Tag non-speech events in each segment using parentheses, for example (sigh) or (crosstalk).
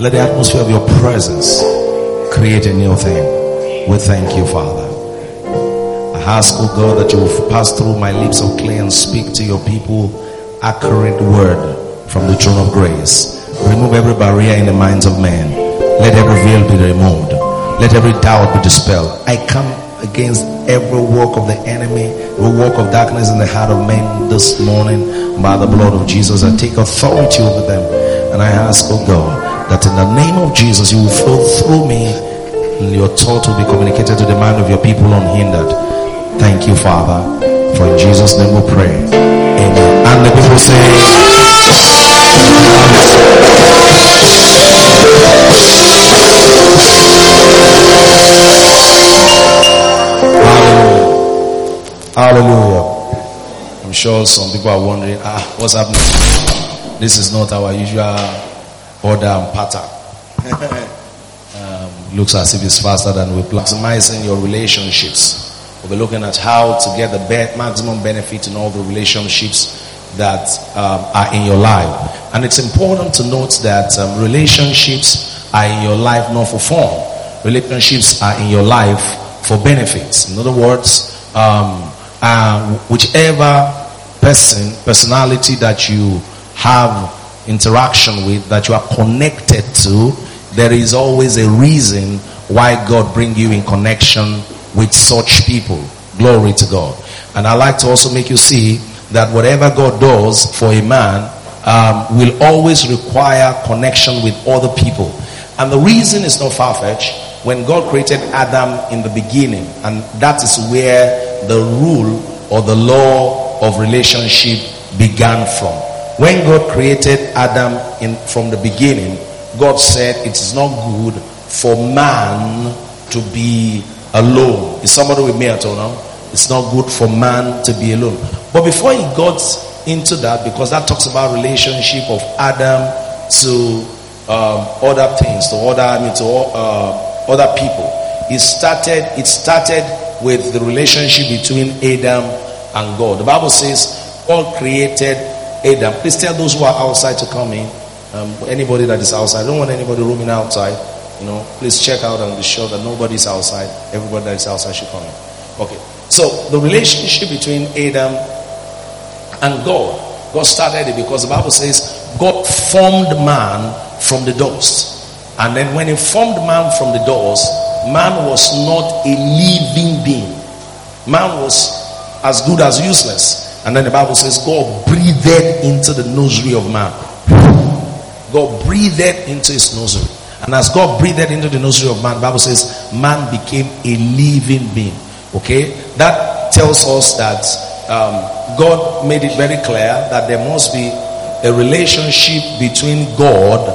Let the atmosphere of your presence create a new thing. We thank you, Father. I ask, oh God, that you will pass through my lips of clay and speak to your people accurate word from the throne of grace. Remove every barrier in the minds of men. Let every veil be removed. Let every doubt be dispelled. I come against every work of the enemy, every work of darkness in the heart of men this morning by the blood of Jesus. I take authority over them. And I ask, oh God, that in the name of Jesus you will flow through me and your thought will be communicated to the mind of your people unhindered. Thank you, Father. For in Jesus' name we pray. Amen. And the people say, Hallelujah. Hallelujah. I'm sure some people are wondering, ah, what's happening? This is not our usual order and pattern. (laughs) um, looks as if it's faster than we plan. Maximizing your relationships. We'll be looking at how to get the be- maximum benefit in all the relationships that um, are in your life. And it's important to note that um, relationships are in your life not for fun. Relationships are in your life for benefits. In other words, um, uh, whichever person, personality that you have interaction with, that you are connected to, there is always a reason why God bring you in connection with such people. Glory to God. And I like to also make you see that whatever God does for a man um, will always require connection with other people. And the reason is not far-fetched. When God created Adam in the beginning, and that is where the rule or the law of relationship began from. When God created Adam in, from the beginning, God said it is not good for man to be alone. Is somebody with me at all now? It's not good for man to be alone. But before he got into that, because that talks about relationship of Adam to um, other things, to other, I mean, to uh, other people. It started. It started with the relationship between Adam and God. The Bible says God created Adam. Please tell those who are outside to come in. Um, anybody that is outside, I don't want anybody roaming outside. You know, please check out and be sure that nobody's outside. Everybody that is outside should come in. Okay. So the relationship between Adam and God, God started it because the Bible says God formed man from the dust. And then when he formed man from the dust, man was not a living being. Man was as good as useless. And then the Bible says, God breathed into the nursery of man. God breathed into his nursery. And as God breathed into the nursery of man, the Bible says, man became a living being. Okay? That tells us that um, God made it very clear that there must be a relationship between God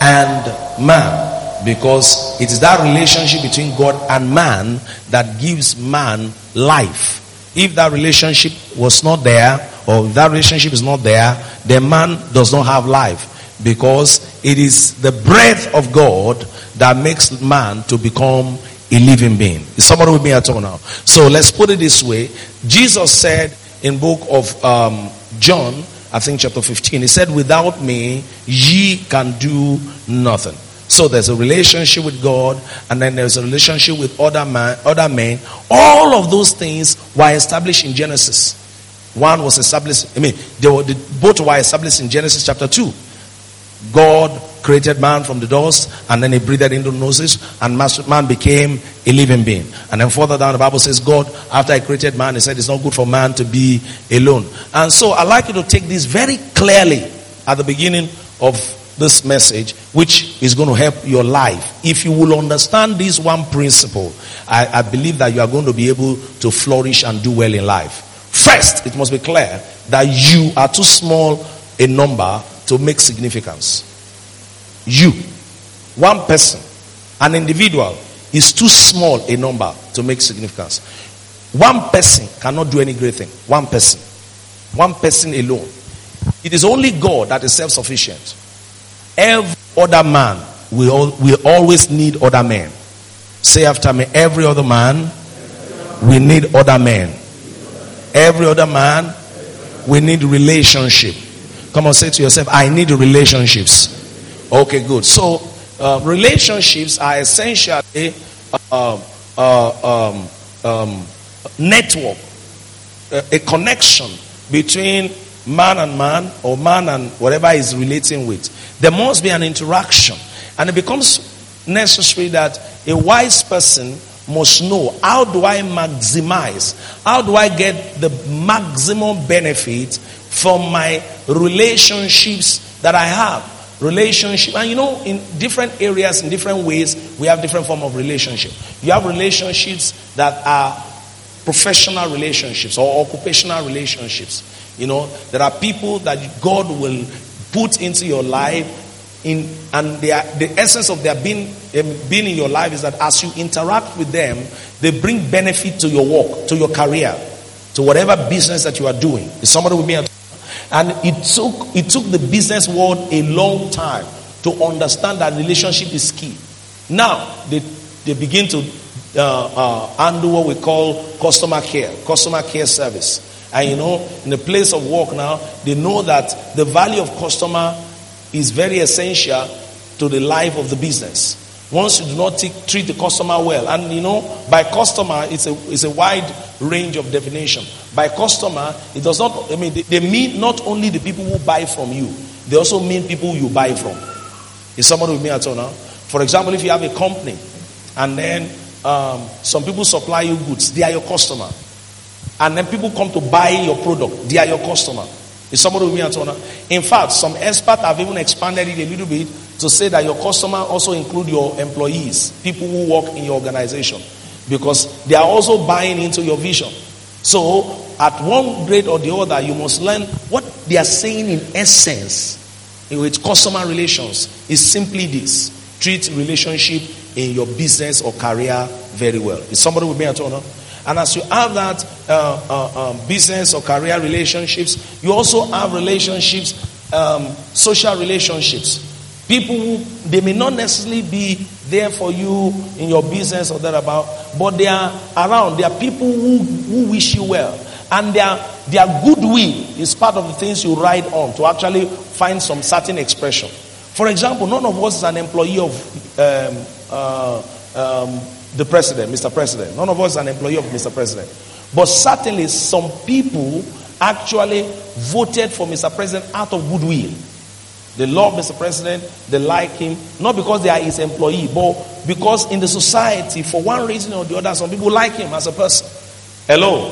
and man. Because it is that relationship between God and man that gives man life. If that relationship was not there, or that relationship is not there, the man does not have life. Because it is the breath of God that makes man to become a living being. Is somebody with me at all now? So let's put it this way. Jesus said in book of um, John, I think chapter 15, he said, without me, ye can do nothing. So there's a relationship with God, and then there's a relationship with other man, other men. All of those things were established in Genesis. One was established. I mean, they were, both were established in Genesis chapter two. God created man from the dust, and then he breathed into noses, and man became a living being. And then further down, the Bible says, God, after he created man, he said it's not good for man to be alone. And so I like you to take this very clearly at the beginning of this message, which is going to help your life. If you will understand this one principle, I, I, believe that you are going to be able to flourish and do well in life. First, it must be clear that you are too small a number to make significance. You, one person, an individual, is too small a number to make significance. One person cannot do any great thing. One person. One person alone. It is only God that is self sufficient. Every other man will, will always need other men. Say after me, every other man we need other men. Every other man we need relationship. Come on, say to yourself, I need relationships. Okay, good. So uh, relationships are essentially uh, uh, um, um, network, a connection between man and man or man and whatever is relating with. There must be an interaction. And it becomes necessary that a wise person must know how do I maximize, how do I get the maximum benefit from my relationships that I have. Relationship, and you know, in different areas, in different ways, we have different form of relationship. You have relationships that are professional relationships or occupational relationships. You know, there are people that God will put into your life in, and are, the essence of their being, um, being in your life is that as you interact with them, they bring benefit to your work, to your career, to whatever business that you are doing. Is somebody with me? And it took it took the business world a long time to understand that relationship is key. Now they they begin to uh, uh, handle what we call customer care, customer care service. And you know, in the place of work now, they know that the value of customer is very essential to the life of the business. Once you do not t- treat the customer well, and you know, by customer, it's a, it's a wide range of definition. By customer, it does not, I mean, they, they mean not only the people who buy from you, they also mean people you buy from. Is somebody with me at all now? For example, if you have a company and then um, some people supply you goods, they are your customer. And then people come to buy your product, they are your customer. Is somebody with me? In fact, some experts have even expanded it a little bit to say that your customer also include your employees, people who work in your organization, because they are also buying into your vision. So, at one grade or the other, you must learn what they are saying in essence with customer relations is simply this: treat relationship in your business or career very well. Is somebody with me? No? And as you have that uh, uh, um, business or career relationships, you also have relationships, um, social relationships. People they may not necessarily be there for you in your business or thereabout, but they are around. They are people who, who wish you well. And their, their goodwill is part of the things you ride on to actually find some certain expression. For example, none of us is an employee of um, uh, um, the president, Mr. President. None of us an employee of Mr. President. But certainly, some people actually voted for Mr. President out of goodwill. They love Mr. President, they like him, not because they are his employee, but because in the society, for one reason or the other, some people like him as a person. Hello.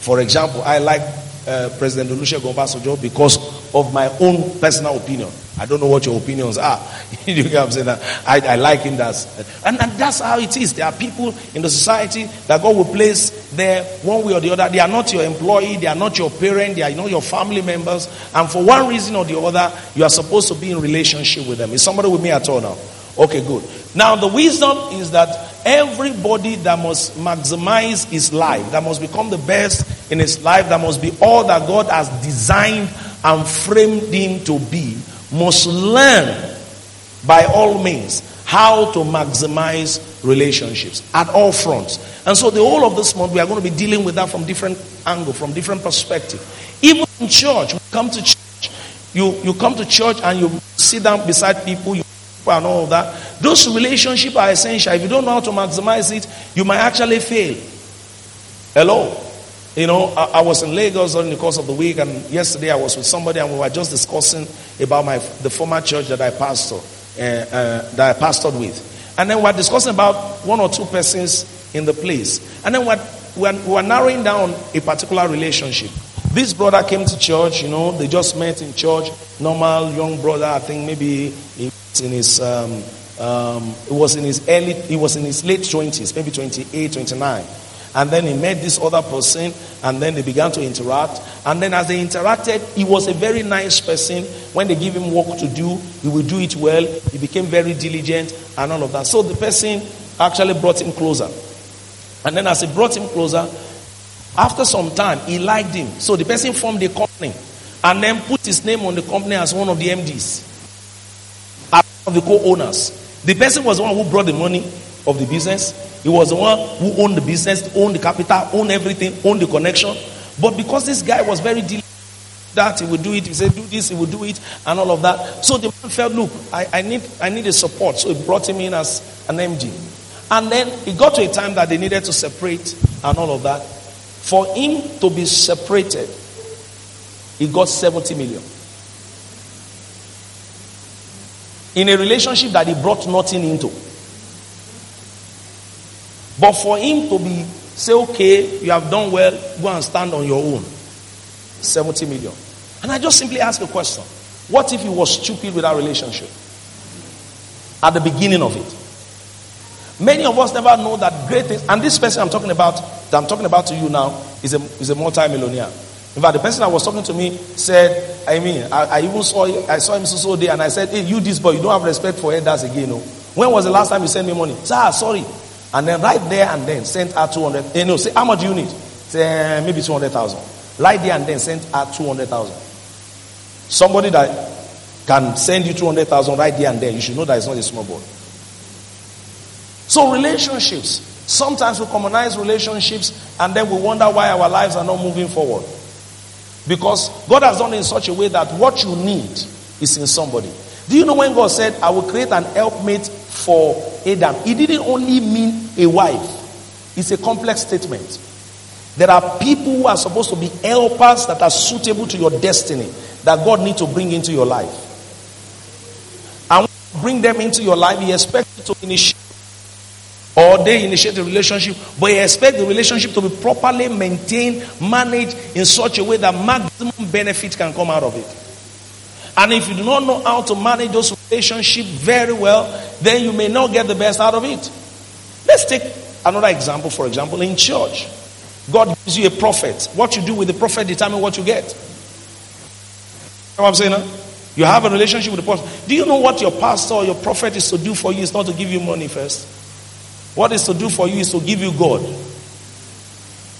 For example, I like uh, President Olusegun Obasanjo because of my own personal opinion. I don't know what your opinions are. (laughs) you get what I'm saying? I, I like him. That's, and, and that's how it is. There are people in the society that God will place there one way or the other. They are not your employee. They are not your parent. They are you not your family members. And for one reason or the other, you are supposed to be in relationship with them. Is somebody with me at all now? Okay, good. Now, the wisdom is that everybody that must maximize his life, that must become the best in his life, that must be all that God has designed and framed him to be, must learn by all means how to maximize relationships at all fronts. And so the whole of this month we are going to be dealing with that from different angle, from different perspective. Even in church, come to church, you, you come to church and you sit down beside people, you and all that. Those relationships are essential. If you don't know how to maximize it, you might actually fail. Hello? You know, I, I, was in Lagos during the course of the week, and yesterday I was with somebody, and we were just discussing about my the former church that I pastor, uh, uh, that I pastored with. And then we were discussing about one or two persons in the place. And then we were, we were, we were narrowing down a particular relationship. This brother came to church, you know, they just met in church. Normal young brother, I think maybe in his, um, um, it was in his early, he was in his late 20s, maybe 28, 29. And then he met this other person, and then they began to interact. And then as they interacted, he was a very nice person. When they give him work to do, he will do it well. He became very diligent and all of that. So the person actually brought him closer. And then as he brought him closer, after some time, he liked him. So the person formed a company and then put his name on the company as one of the MDs, of the co-owners. The person was the one who brought the money of the business. He was the one who owned the business, owned the capital, owned everything, owned the connection. But because this guy was very diligent, that, he would do it. He said, do this, he would do it, and all of that. So the man felt, look, I, I need I need a support. So he brought him in as an MD. And then it got to a time that they needed to separate and all of that. For him to be separated, he got 70 million. In a relationship that he brought nothing into. But for him to be say, okay, you have done well, go and stand on your own. 70 million. And I just simply ask a question. What if he was stupid with our relationship? At the beginning of it. Many of us never know that great things, and this person I'm talking about, that I'm talking about to you now, is a, is a multi-millionaire. In fact, the person that was talking to me said, I mean, I, I even saw I saw him so so day, and I said, Hey, you this boy, you don't have respect for elders again. No. When was the last time you sent me money? Sir, sorry. And then right there and then sent her 200. You eh, know, say, how much do you need? Say, uh, maybe 200,000. Right there and then sent her 200,000. Somebody that can send you 200,000 right there and then, you should know that it's not a small boy. So, relationships. Sometimes we commonize relationships and then we wonder why our lives are not moving forward. Because God has done it in such a way that what you need is in somebody. Do you know when God said, I will create an helpmate for Adam? It didn't only mean a wife, it's a complex statement. There are people who are supposed to be helpers that are suitable to your destiny that God needs to bring into your life. And bring them into your life, He expects you to initiate or they initiate the relationship, but you expect the relationship to be properly maintained, managed in such a way that maximum benefit can come out of it. And if you do not know how to manage those relationships very well, then you may not get the best out of it. Let's take another example, for example, in church. God gives you a prophet. What you do with the prophet determine what you get. You know what I'm saying? Huh? You have a relationship with the prophet. Do you know what your pastor or your prophet is to do for you? Is not to give you money first. What is to do for you is to give you God.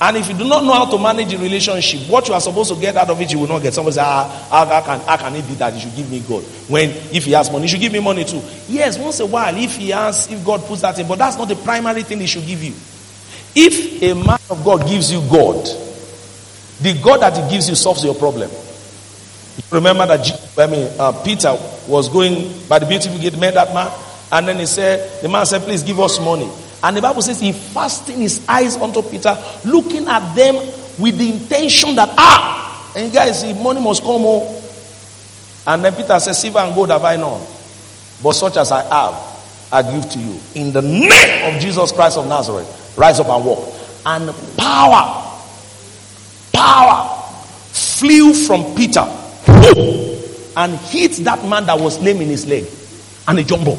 And if you do not know how to manage the relationship, what you are supposed to get out of it, you will not get. Somebody say, ah, how, how, can, how can it be that you should give me God? When, if he has money, you should give me money too. Yes, once a while, if he has, if God puts that in, but that's not the primary thing he should give you. If a man of God gives you God, the God that he gives you solves your problem. Remember that I mean, uh, Peter was going by the beautiful gate, met that man, and then he said, the man said, please give us money. And the Bible says he fastened his eyes onto Peter, looking at them with the intention that, ah, and guys, the money must come home. And then Peter says, Silver and gold have I none, but such as I have, I give to you. In the name of Jesus Christ of Nazareth, rise up and walk. And power, power flew from Peter and hit that man that was lame in his leg and a jumbo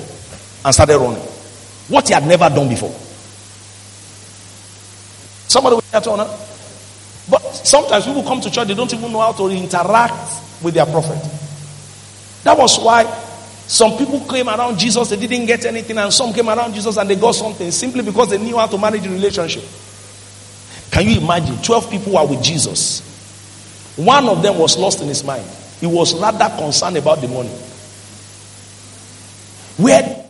and started running. What he had never done before. Somebody will get on. But sometimes people come to church, they don't even know how to interact with their prophet. That was why some people came around Jesus, they didn't get anything, and some came around Jesus and they got something simply because they knew how to manage the relationship. Can you imagine? 12 people were with Jesus. One of them was lost in his mind. He was rather concerned about the money. Where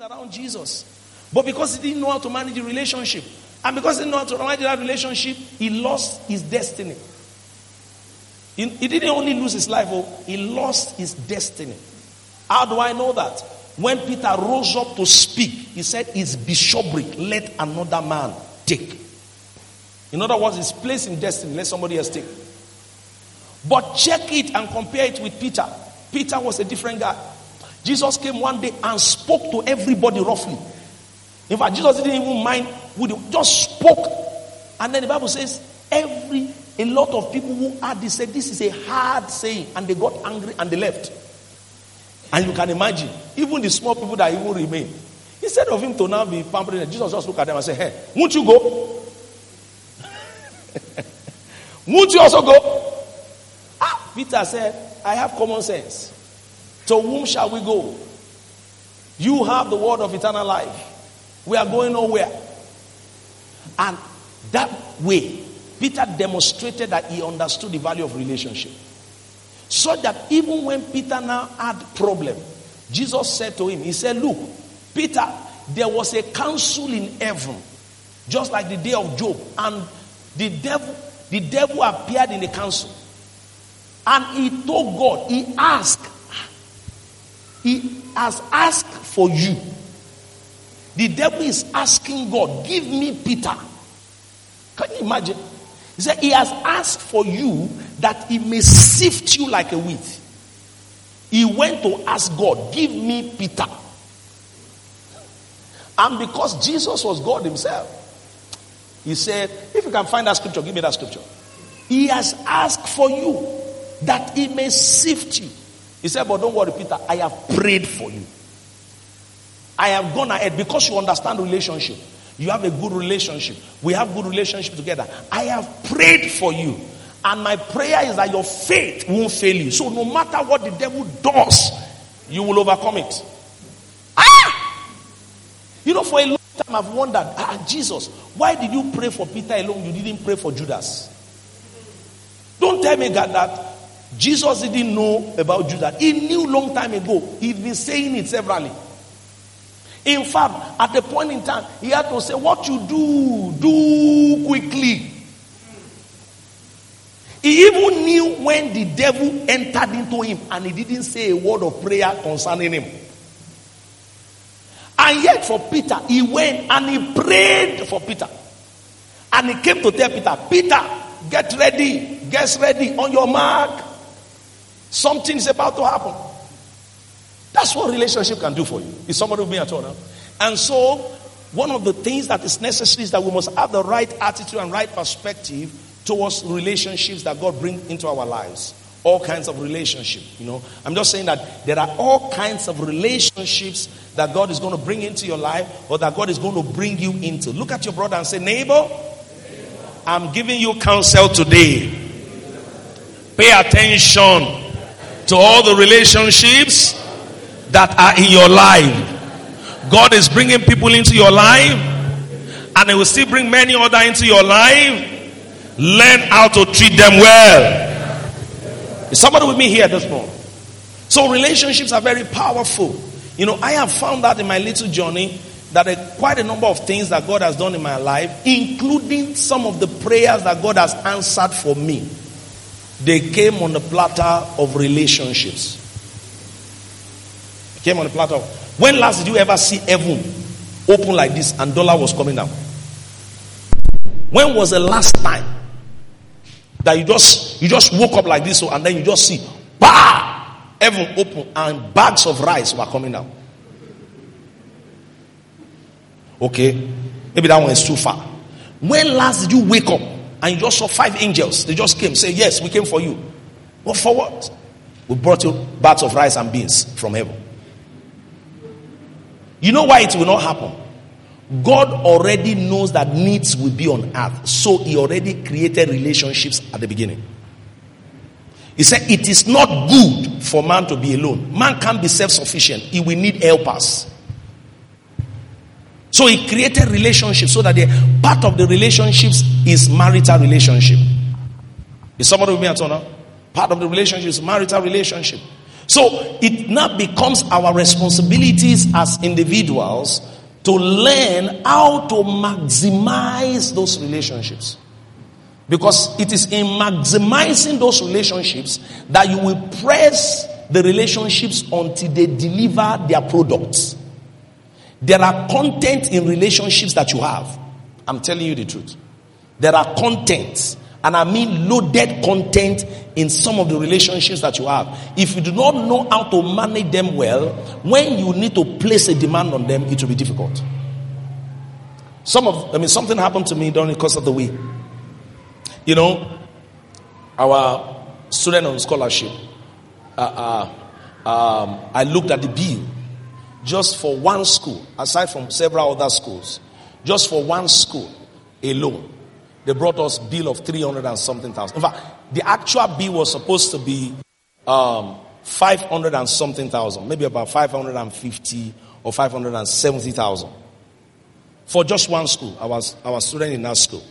around Jesus. But because he didn't know how to manage the relationship, and because he didn't know how to manage that relationship, he lost his destiny. He, he didn't only lose his life, oh, he lost his destiny. How do I know that? When Peter rose up to speak, he said, His bishopric, let another man take. In other words, his place in destiny, let somebody else take. But check it and compare it with Peter. Peter was a different guy. Jesus came one day and spoke to everybody roughly. In fact, Jesus didn't even mind who they just spoke. And then the Bible says, every a lot of people who had this said this is a hard saying, and they got angry and they left. And you can imagine, even the small people that even remain. Instead of him to now be pampering, Jesus just look at them and say, Hey, won't you go? (laughs) won't you also go? Ah, Peter said, I have common sense. To whom shall we go? You have the word of eternal life. We are going nowhere. And that way, Peter demonstrated that he understood the value of relationship. So that even when Peter now had problem, Jesus said to him, He said, Look, Peter, there was a council in heaven, just like the day of Job, and the devil, the devil appeared in the council. And he told God, he asked, he has asked for you. The devil is asking God, give me Peter. Can you imagine? He said, He has asked for you that he may sift you like a wheat. He went to ask God, give me Peter. And because Jesus was God Himself, He said, If you can find that scripture, give me that scripture. He has asked for you that He may sift you. He said, But don't worry, Peter, I have prayed for you. I have gone ahead because you understand relationship. You have a good relationship. We have good relationship together. I have prayed for you. And my prayer is that your faith won't fail you. So no matter what the devil does, you will overcome it. Ah! You know, for a long time I've wondered, ah, Jesus, why did you pray for Peter alone? You didn't pray for Judas. Don't tell me God that Jesus didn't know about Judas. He knew long time ago. He'd been saying it severally. In fact, at the point in time, he had to say, What you do, do quickly. He even knew when the devil entered into him and he didn't say a word of prayer concerning him. And yet, for Peter, he went and he prayed for Peter. And he came to tell Peter, Peter, get ready, get ready on your mark. Something is about to happen. That's what relationship can do for you. Is somebody with me at all now? And so, one of the things that is necessary is that we must have the right attitude and right perspective towards relationships that God brings into our lives. All kinds of relationships, you know. I'm just saying that there are all kinds of relationships that God is going to bring into your life or that God is going to bring you into. Look at your brother and say, Neighbor, I'm giving you counsel today. Pay attention to all the relationships that are in your life. God is bringing people into your life, and He will still bring many other into your life. Learn how to treat them well. Is somebody with me here this morning? So relationships are very powerful. You know, I have found out in my little journey that a, quite a number of things that God has done in my life, including some of the prayers that God has answered for me, they came on the platter of relationships. They came on the platter. Of, when last did you ever see heaven open like this and dollar was coming down? When was the last time that you just you just woke up like this oh, and then you just see bah heaven open and bags of rice were coming down? Okay, maybe that one is too far. When last did you wake up and you just saw five angels? They just came, say, Yes, we came for you. What for what? We brought you bags of rice and beans from heaven. You know why it will not happen? God already knows that needs will be on earth. So he already created relationships at the beginning. He said, It is not good for man to be alone. Man can't be self sufficient, he will need helpers. So he created relationships so that the part of the relationships is marital relationship. Is somebody with me at all now? Part of the relationship is marital relationship. So it now becomes our responsibilities as individuals to learn how to maximize those relationships. Because it is in maximizing those relationships that you will press the relationships until they deliver their products. There are content in relationships that you have. I'm telling you the truth. There are contents, and I mean loaded content in some of the relationships that you have. If you do not know how to manage them well, when you need to place a demand on them, it will be difficult. Some of, I mean, something happened to me during the course of the week. You know, our student on scholarship, uh, uh, um, I looked at the bill just for one school, aside from several other schools, just for one school alone, they brought us bill of 300 and something thousand. In fact, the actual bill was supposed to be um, 500 and something thousand, maybe about 550 or 570,000 for just one school. I was, was student in that school.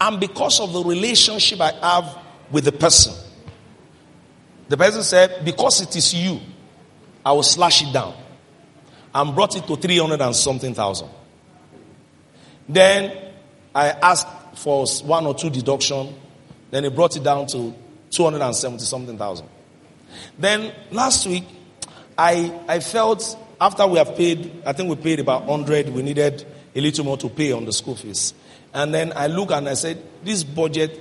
And because of the relationship I have with the person, the person said, because it is you, I will slash it down and brought it to 300 and something thousand. Then I asked for one or two deduction. Then he brought it down to 270 something thousand. Then last week, I, I felt after we have paid, I think we paid about 100, we needed a little more to pay on the school fees. And then I look and I said, this budget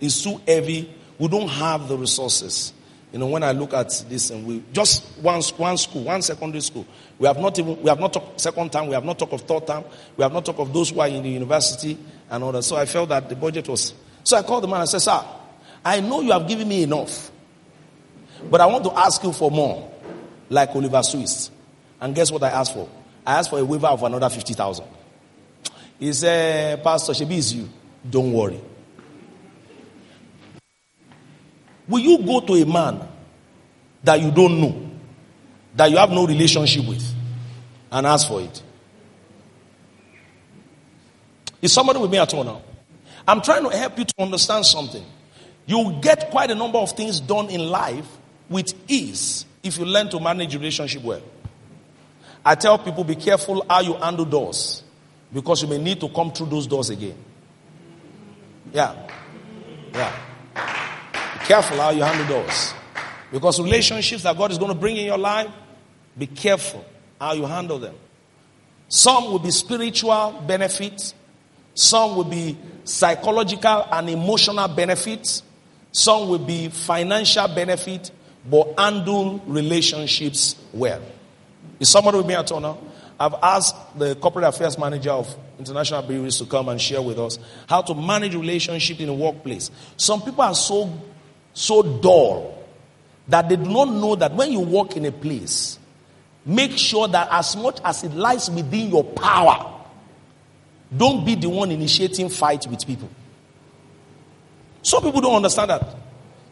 is too heavy. We don't have the resources. You know, when I look at this and we just one, one school, one secondary school, we have not even, we have not talked second time, we have not talked of third time, we have not talked of those who are in the university and all that. So I felt that the budget was, so I called the man and said, sir, I know you have given me enough, but I want to ask you for more, like Oliver Twist. And guess what I asked for? I asked for a waiver of another 50,000. He said, Pastor, Shebi is you. Don't worry. Will you go to a man that you don't know, that you have no relationship with, and ask for it? Is somebody with me at all now? I'm trying to help you to understand something. You'll get quite a number of things done in life with ease if you learn to manage relationship well. I tell people be careful how you handle doors because you may need to come through those doors again. Yeah. Yeah. Careful how you handle those. Because relationships that God is going to bring in your life, be careful how you handle them. Some will be spiritual benefits, some will be psychological and emotional benefits, some will be financial benefit, but handle relationships well. Is somebody with me at all now? I've asked the corporate affairs manager of International Breweries to come and share with us how to manage relationship in a workplace. Some people are so, so dull that they do not know that when you walk in a place, make sure that as much as it lies within your power, don't be the one initiating fight with people. Some people don't understand that.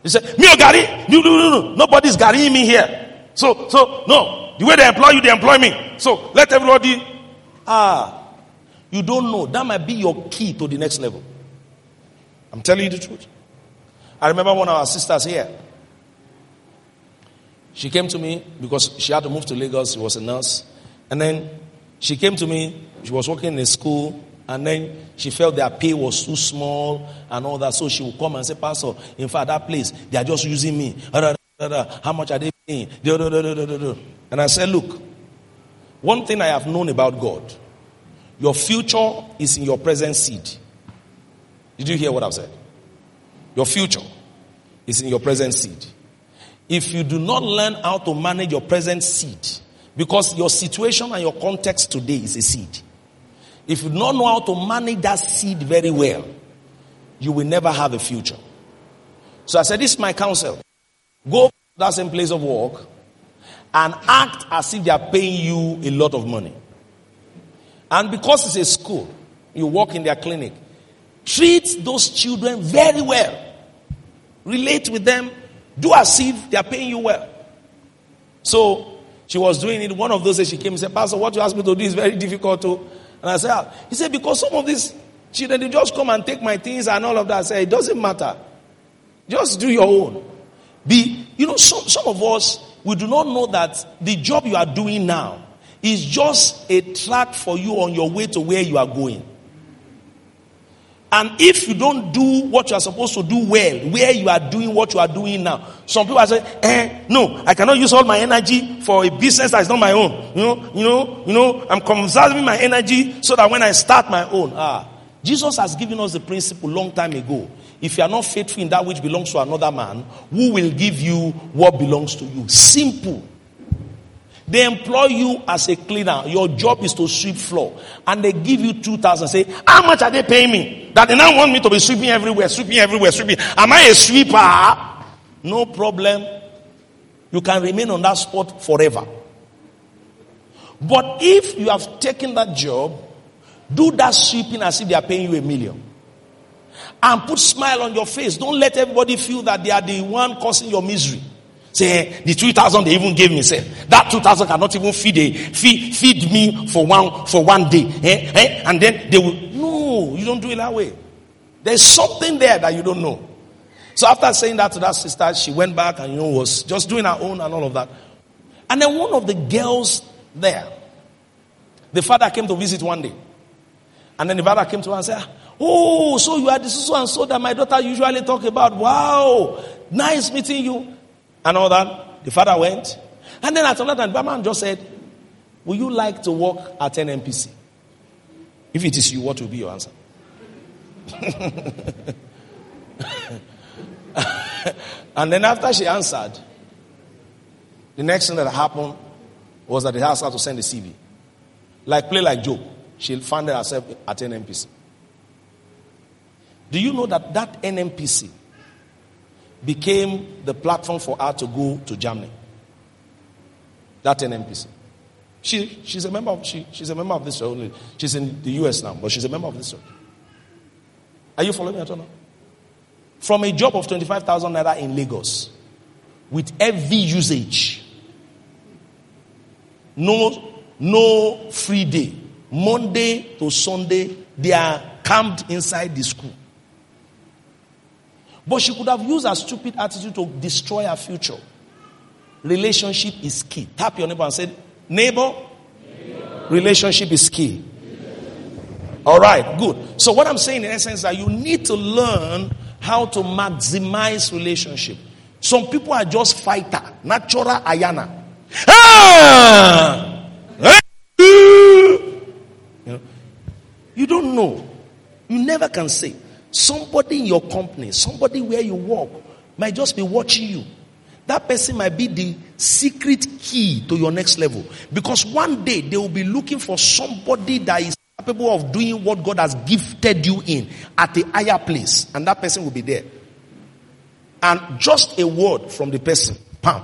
They say, me or Gary? No, no, no, no. Nobody's Garying me here. So, so, no. The way they employ you, they employ me. So, let everybody, ah, you don't know. That might be your key to the next level. I'm telling you the truth. I remember one of our sisters here. She came to me because she had to move to Lagos. She was a nurse. And then she came to me. She was working in a school. And then she felt their pay was too small and all that. So she would come and say, Pastor, in fact, that place, they are just using me. How much are they paying? And I said, Look, one thing I have known about God your future is in your present seed. Did you hear what I've said? Your future is in your present seed. If you do not learn how to manage your present seed, because your situation and your context today is a seed. If you do not know how to manage that seed very well, you will never have a future. So I said, This is my counsel. Go to that same place of work and act as if they are paying you a lot of money. And because it's a school, you work in their clinic, treat those children very well. Relate with them. Do as if they are paying you well. So she was doing it. One of those days she came and said, Pastor, what you asked me to do is very difficult to. And I said, ah. he said, because some of these children, they just come and take my things and all of that. I said, it doesn't matter. Just do your own. Be, you know, some, some of us, we do not know that the job you are doing now is just a track for you on your way to where you are going. And if you don't do what you are supposed to do well, where you are doing what you are doing now, some people are saying, eh, no, I cannot use all my energy for a business that is not my own. You know, you know, you know, I'm conserving my energy so that when I start my own, ah, Jesus has given us the principle long time ago. If you are not faithful in that which belongs to another man, who will give you what belongs to you? Simple. They employ you as a cleaner. Your job is to sweep floor. And they give you 2,000. Say, how much are they paying me? That they now want me to be sweeping everywhere, sweeping everywhere, sweeping. Am I a sweeper? No problem. You can remain on that spot forever. But if you have taken that job, do that sweeping as if they are paying you a million and put smile on your face. Don't let everybody feel that they are the one causing your misery. Say the two thousand they even gave me. Say that two thousand cannot even feed a, feed feed me for one for one day. Eh? Eh? And then they will no, you don't do it that way. There's something there that you don't know. So after saying that to that sister, she went back and you know was just doing her own and all of that. And then one of the girls there, the father came to visit one day. And then the father came to her and said, Oh, so you are the so and so that my daughter usually talk about. Wow. nice meeting you, and all that. The father went. And then at another time, the man just said, Would you like to work at NNPC? If it is you, what will be your answer? (laughs) and then after she answered, the next thing that happened was that they asked her to send a CV. Like play like Job. She found herself at NNPC. Do you know that that NNPC became the platform for her to go to Germany? That NNPC. She, she's a member of she, she's a member of this only. She's in the US now, but she's a member of this church. Are you following me at all now? From a job of 25,000 naira in Lagos with heavy usage. No, no free day. Monday to Sunday, they are camped inside the school. But she could have used her stupid attitude to destroy her future. Relationship is key. Tap your neighbor and say, Neighbor, relationship is key. All right, good. So, what I'm saying in essence is that you need to learn how to maximize relationship. Some people are just fighter, natural ayana. Ah! You don't know. You never can say. Somebody in your company, somebody where you work, might just be watching you. That person might be the secret key to your next level. Because one day they will be looking for somebody that is capable of doing what God has gifted you in at a higher place. And that person will be there. And just a word from the person, pam,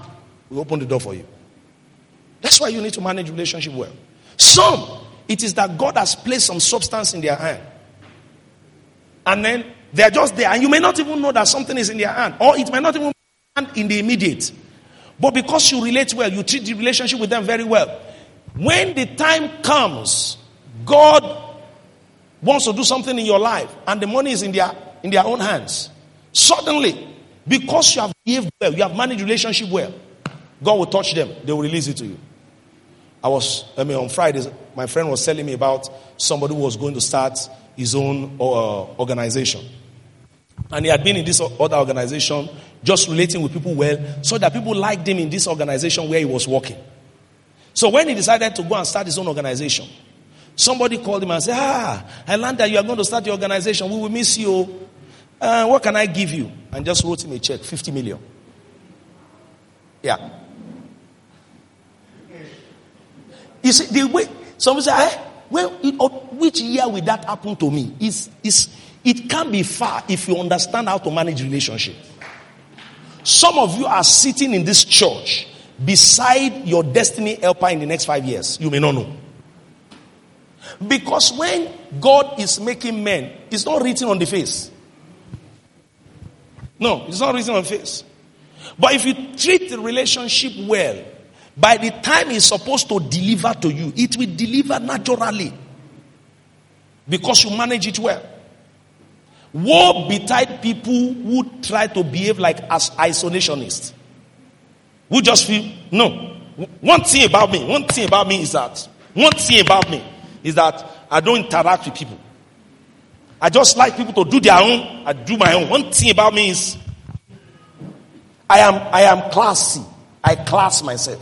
will open the door for you. That's why you need to manage relationship well. Some, it is that God has placed some substance in their hand. And then they're just there. And you may not even know that something is in their hand. Or it may not even be in the immediate. But because you relate well, you treat the relationship with them very well. When the time comes, God wants to do something in your life, and the money is in their in their own hands. Suddenly, because you have behaved well, you have managed relationship well, God will touch them. They will release it to you. I was, I mean, on Fridays, my friend was telling me about somebody who was going to start his own uh, organization. And he had been in this other organization, just relating with people well, so that people liked him in this organization where he was working. So when he decided to go and start his own organization, somebody called him and said, Ah, I learned that you are going to start your organization. We will miss you. Uh, what can I give you? And just wrote him a check, 50 million. Yeah. You see, the way, somebody say, eh? Well, it, which year will that happen to me? Is is it can be far if you understand how to manage relationship. Some of you are sitting in this church beside your destiny helper in the next five years. You may not know. Because when God is making men, it's not written on the face. No, it's not written on the face. But if you treat the relationship well, by the time it's supposed to deliver to you, it will deliver naturally because you manage it well. Woe betide people who try to behave like as isolationists. Who just feel, no. One thing about me, one thing about me is that, one thing about me is that I don't interact with people. I just like people to do their own, I do my own. One thing about me is I am I am classy. I class myself.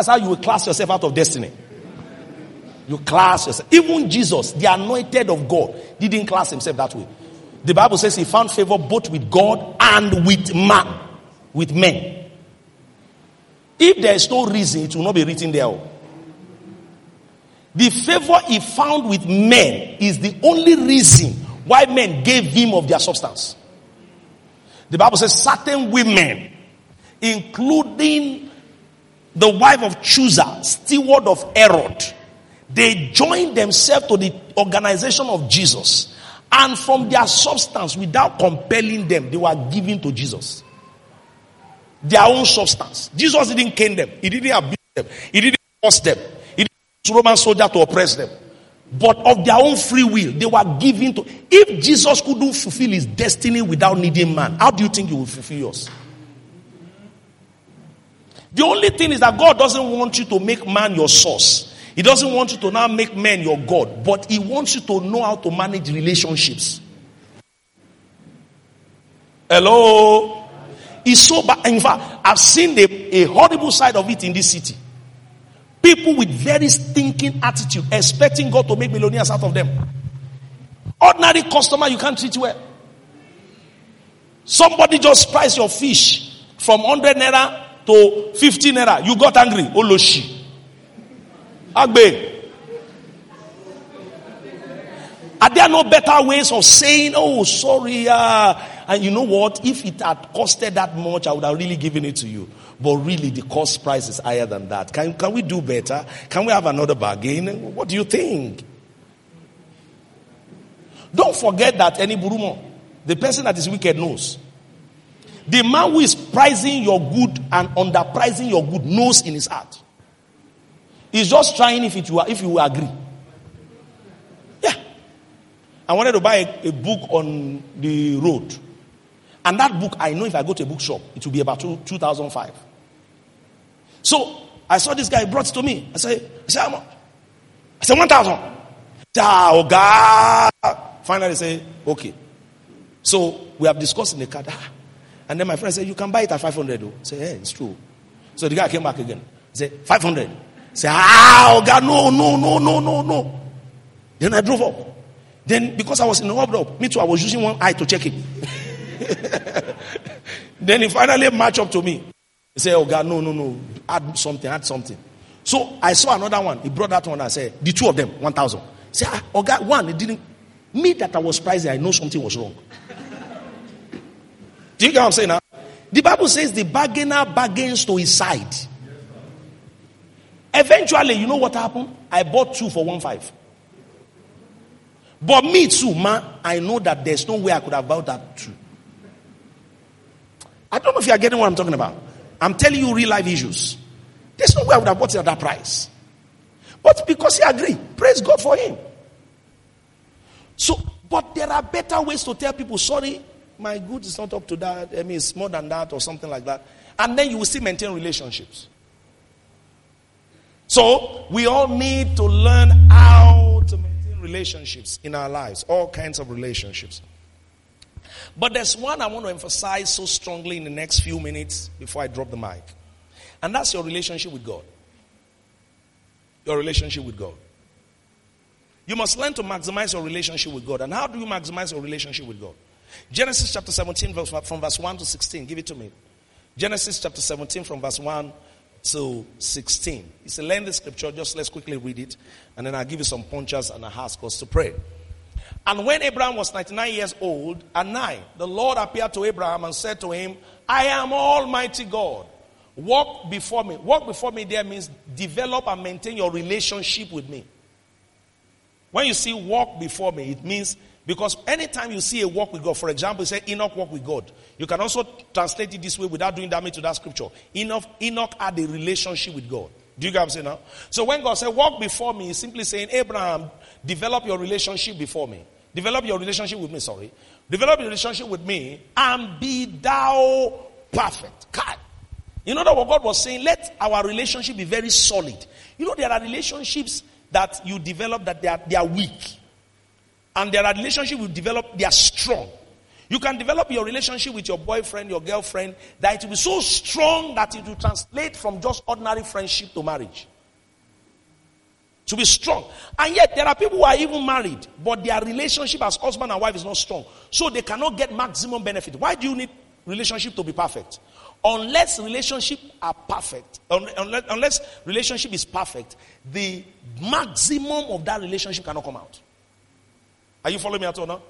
That's how you will class yourself out of destiny. You class yourself. Even Jesus, the anointed of God, didn't class himself that way. The Bible says he found favor both with God and with man, with men. If there is no reason, it will not be written there. Oh. The favor he found with men is the only reason why men gave him of their substance. The Bible says certain women, including the wife of Chuza, steward of Herod, they joined themselves to the organization of Jesus. And from their substance, without compelling them, they were given to Jesus. Their own substance. Jesus didn't cane them. He didn't abuse them. He didn't force them. He didn't use Roman soldier to oppress them. But of their own free will, they were given to. If Jesus couldn't fulfill his destiny without needing man, how do you think he will fulfill yours? The only thing is that God doesn't want you to make man your source. He doesn't want you to now make men your God, but He wants you to know how to manage relationships. Hello? It's so bad. In fact, I've seen a, a horrible side of it in this city. People with very stinking attitude, expecting God to make millionaires out of them. Ordinary customer, you can't treat well. Somebody just priced your fish from 100 naira to 15 naira. You got angry. Oloshi. Agbe. Are there no better ways of saying, oh, sorry, uh, and you know what? If it had costed that much, I would have really given it to you. But really, the cost price is higher than that. Can, can we do better? Can we have another bargain? What do you think? Don't forget that any burumo, the person that is wicked knows. The man who is pricing your good and underpricing your good knows in his heart. He's just trying if, it will, if you agree. Yeah. I wanted to buy a, a, book on the road. And that book, I know if I go to a bookshop, it will be about two, 2005. So I saw this guy brought it to me. I said, I said, how? I said, 1,000. Oh, ah, God. Finally, say, okay. So we have discussed in the car. Ah, And then my friend said, You can buy it at 500. I said, Yeah, it's true. So the guy came back again. He said, 500. Say, ah, oh God, no, no, no, no, no, no. Then I drove up. Then because I was in the up, me too, I was using one eye to check it. (laughs) then he finally matched up to me. He said, Oh God, no, no, no. Add something, add something. So I saw another one. He brought that one. I said, The two of them, 1,000. He said, ah, Oh God, one, it didn't. Me that I was pricing, I know something was wrong. Do you get what I'm saying now? The Bible says the bargainer bargains to his side. Eventually, you know what happened? I bought two for one five. But me too, man, I know that there's no way I could have bought that two. I don't know if you are getting what I'm talking about. I'm telling you real life issues. There's no way I would have bought it at that price. But because he agreed, praise God for him. So, but there are better ways to tell people, sorry, my good is not up to that. I mean, it's more than that or something like that. And then you will still maintain relationships. So, we all need to learn how to maintain relationships in our lives, all kinds of relationships. But there's one I want to emphasize so strongly in the next few minutes before I drop the mic. And that's your relationship with God. Your relationship with God. You must learn to maximize your relationship with God. And how do you maximize your relationship with God? Genesis chapter 17, from verse 1 to 16. Give it to me. Genesis chapter 17, from verse 1 to 16. It's a lengthy scripture. Just let's quickly read it. And then I'll give you some punches and I'll ask us to pray. And when Abraham was 99 years old and nine, the Lord appeared to Abraham and said to him, I am Almighty God. Walk before me. Walk before me there means develop and maintain your relationship with me. When you see walk before me, it means because anytime you see a walk with God, for example, say Enoch walk with God. You can also translate it this way without doing damage to that scripture. Enoch, Enoch had a relationship with God. Do you get what I'm saying now? So when God said, walk before me, he's simply saying, Abraham, develop your relationship before me. Develop your relationship with me, sorry. Develop your relationship with me and be thou perfect. God. You know that what God was saying? Let our relationship be very solid. You know, there are relationships that you develop that they are, they are weak. And their relationship will develop, they are strong. You can develop your relationship with your boyfriend, your girlfriend, that it will be so strong that it will translate from just ordinary friendship to marriage. To be strong. And yet, there are people who are even married, but their relationship as husband and wife is not strong. So they cannot get maximum benefit. Why do you need relationship to be perfect? Unless relationship are perfect, unless, unless relationship is perfect, the maximum of that relationship cannot come out. Are you following me at all now?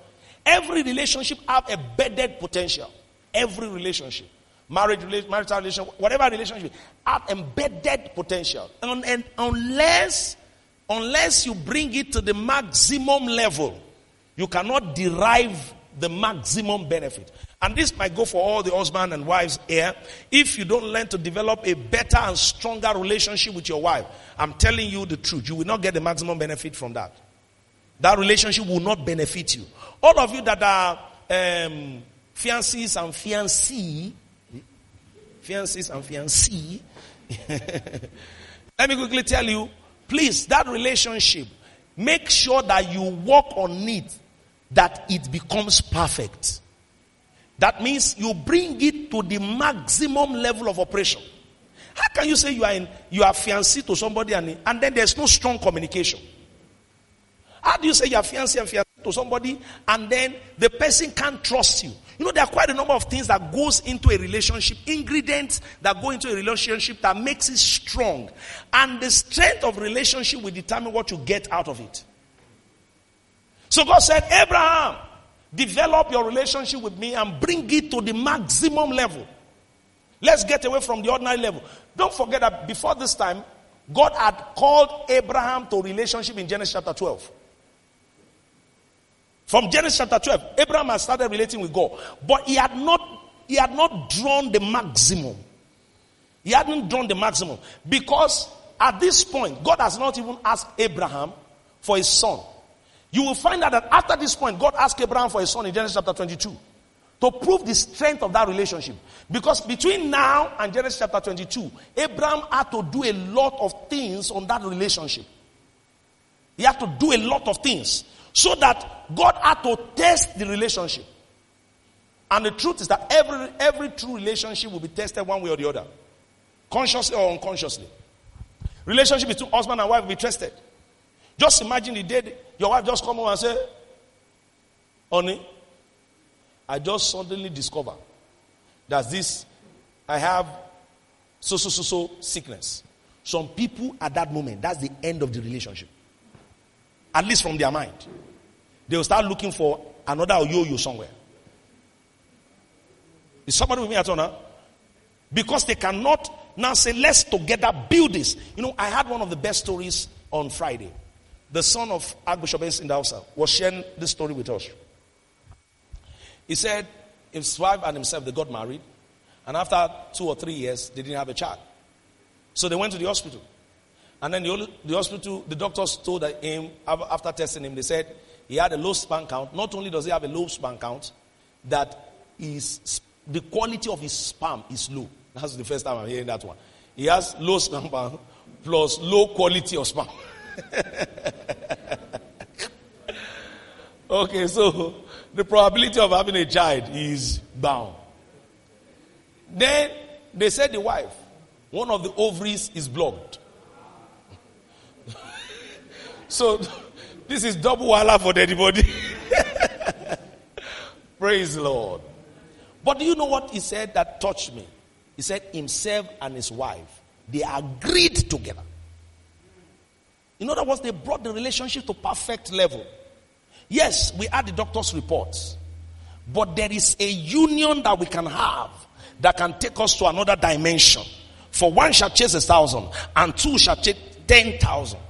Every relationship have a bedded potential. Every relationship. Marriage, marital relationship, whatever relationship, have embedded potential. And, and unless, unless you bring it to the maximum level, you cannot derive the maximum benefit. And this might go for all the husband and wives here. If you don't learn to develop a better and stronger relationship with your wife, I'm telling you the truth, you will not get the maximum benefit from that. That relationship will not benefit you. All of you that are um, fiancés and fiancée, fiancés and fiancée, (laughs) let me quickly tell you, please, that relationship, make sure that you work on it, that it becomes perfect. That means you bring it to the maximum level of operation. How can you say you are in you are fiancé to somebody and, and then there's no strong communication? How do you say you are fiancé and fiancé to somebody and then the person can't trust you? You know, there are quite a number of things that goes into a relationship, ingredients that go into a relationship that makes it strong. And the strength of relationship will determine what you get out of it. So God said, Abraham, develop your relationship with me and bring it to the maximum level. Let's get away from the ordinary level. Don't forget that before this time, God had called Abraham to relationship in Genesis chapter 12. From Genesis chapter 12, Abraham had started relating with God, but he had not he had not drawn the maximum. He hadn't drawn the maximum because at this point, God has not even asked Abraham for his son. You will find out that after this point, God asked Abraham for his son in Genesis chapter 22 to prove the strength of that relationship. Because between now and Genesis chapter 22, Abraham had to do a lot of things on that relationship. He had to do a lot of things so that God had to test the relationship. And the truth is that every, every true relationship will be tested one way or the other. Consciously or unconsciously. Relationship between husband and wife will be tested. Just imagine the day your wife just come home and say, Honey, I just suddenly discover that this, I have so, so, so, so sickness. Some people at that moment, that's the end of the relationship. At least from their mind. They will start looking for another yo-yo somewhere. Is somebody with me at all now? Because they cannot now say, let's together build this. You know, I had one of the best stories on Friday. The son of Archbishop in Dausa was sharing this story with us. He said his wife and himself, they got married. And after two or three years, they didn't have a child. So they went to the hospital. And then the, hospital, the doctors told him, after testing him, they said he had a low sperm count. Not only does he have a low sperm count, that is the quality of his sperm is low. That's the first time I'm hearing that one. He has low sperm plus low quality of sperm. (laughs) okay, so the probability of having a child is bound. Then they said the wife, one of the ovaries is blocked. So (laughs) this is double wala for anybody. (laughs) Praise the Lord. But do you know what he said that touched me? He said himself and his wife, they agreed together. In other words, they brought the relationship to perfect level. Yes, we had the doctor's reports, but there is a union that we can have that can take us to another dimension. For one shall chase a thousand, and two shall chase ten thousand.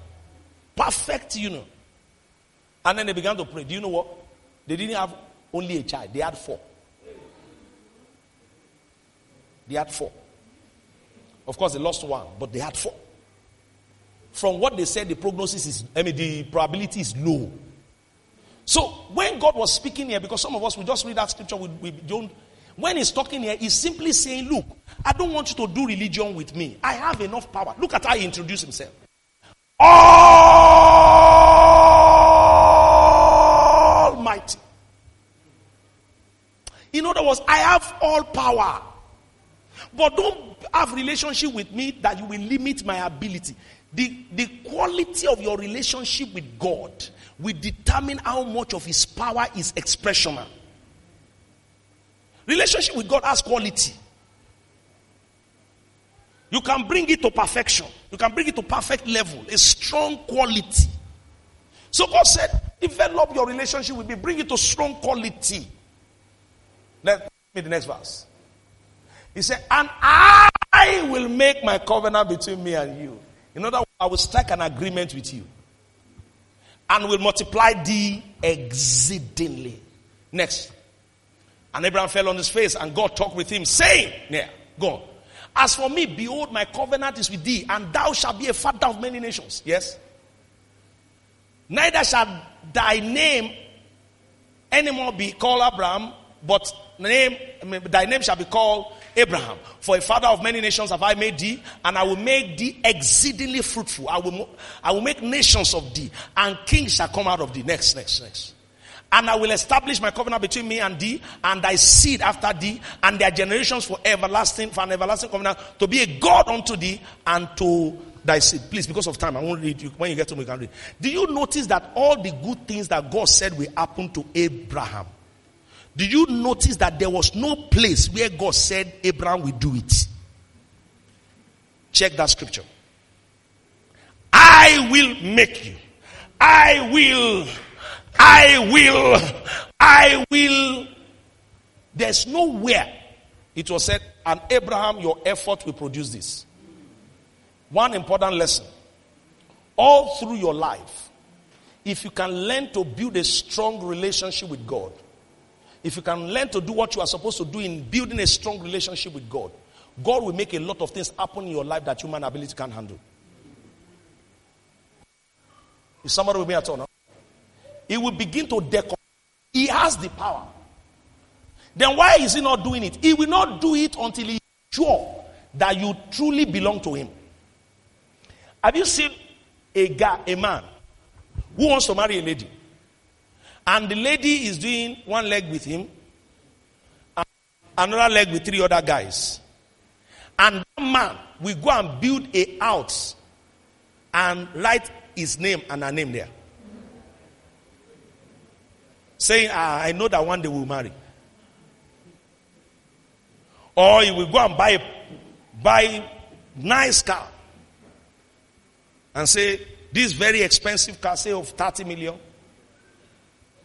Perfect union. And then they began to pray. Do you know what? They didn't have only a child, they had four. They had four. Of course, they lost one, but they had four. From what they said, the prognosis is, I mean, the probability is low. So when God was speaking here, because some of us we just read that scripture, we, we don't. When he's talking here, he's simply saying, Look, I don't want you to do religion with me. I have enough power. Look at how he introduced himself. Almighty. In other words, I have all power. But don't have relationship with me that you will limit my ability. The, the quality of your relationship with God will determine how much of his power is expressional. Relationship with God has quality. You can bring it to perfection. You can bring it to perfect level, a strong quality. So God said, develop your relationship with me, bring it to strong quality. Let me the next verse. He said, and I will make my covenant between me and you. In other words, I will strike an agreement with you and will multiply thee exceedingly. Next. And Abraham fell on his face and God talked with him, saying, Yeah, go on. As for me, behold, my covenant is with thee, and thou shalt be a father of many nations. Yes? Neither shall thy name anymore be called Abram, but name, thy name shall be called Abraham. For a father of many nations have I made thee, and I will make thee exceedingly fruitful. I will, I will make nations of thee, and kings shall come out of thee. Next, next, next. And I will establish my covenant between me and thee, and thy seed after thee, and their generations for everlasting, for an everlasting covenant, to be a God unto thee, and to thy seed. Please, because of time, I won't read you. When you get to me, you can read. Do you notice that all the good things that God said will happen to Abraham? Do you notice that there was no place where God said Abraham will do it? Check that scripture. I will make you. I will. I will. I will. There's nowhere it was said, and Abraham, your effort will produce this. One important lesson. All through your life, if you can learn to build a strong relationship with God, if you can learn to do what you are supposed to do in building a strong relationship with God, God will make a lot of things happen in your life that human ability can't handle. Is somebody with me at all? He will begin to decorate. He has the power. Then why is he not doing it? He will not do it until he is sure that you truly belong to him. Have you seen a guy, a man, who wants to marry a lady? And the lady is doing one leg with him, another leg with three other guys. And that man will go and build a house and write his name and her name there. Saying, ah, I know that one day we'll marry. Or he will go and buy, buy nice car and say, this very expensive car, say of 30 million,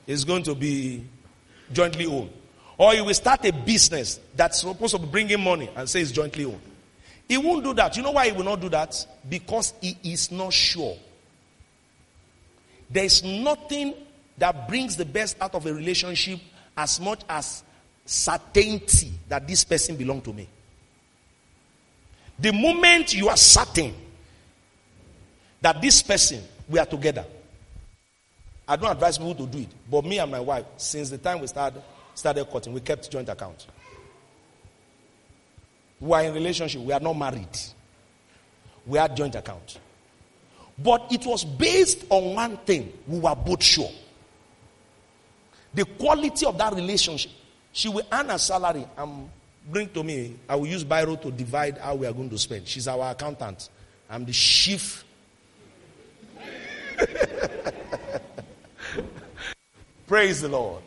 is going to be jointly owned. Or he will start a business that's supposed to be bringing money and say it's jointly owned. He won't do that. You know why he will not do that? Because he is not sure. There is nothing that brings the best out of a relationship as much as certainty that this person belongs to me. The moment you are certain that this person, we are together. I don't advise people to do it, but me and my wife, since the time we started, started cutting, we kept joint account. We are in relationship. We are not married. We had joint account. But it was based on one thing. We were both sure. The quality of that relationship. She will earn a salary and bring to me. I will use Biro to divide how we are going to spend. She's our accountant. I'm the chief. (laughs) Praise the Lord.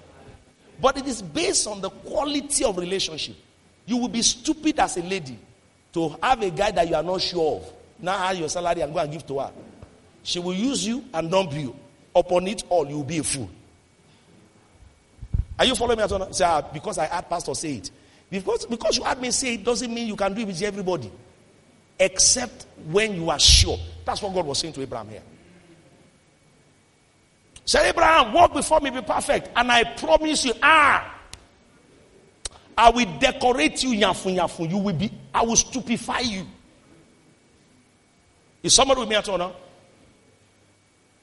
But it is based on the quality of relationship. You will be stupid as a lady to have a guy that you are not sure of. Now have your salary and go and give to her. She will use you and dump you. Upon it all, you will be a fool. Are you following me? At Say, ah, because I had pastor say it. Because, because you had me say it doesn't mean you can do it with everybody. Except when you are sure. That's what God was saying to Abraham here. Say, Abraham, walk before me, be perfect. And I promise you, ah, I will decorate you, yafu yafu. You will be, I will stupefy you. Is somebody with me at all now?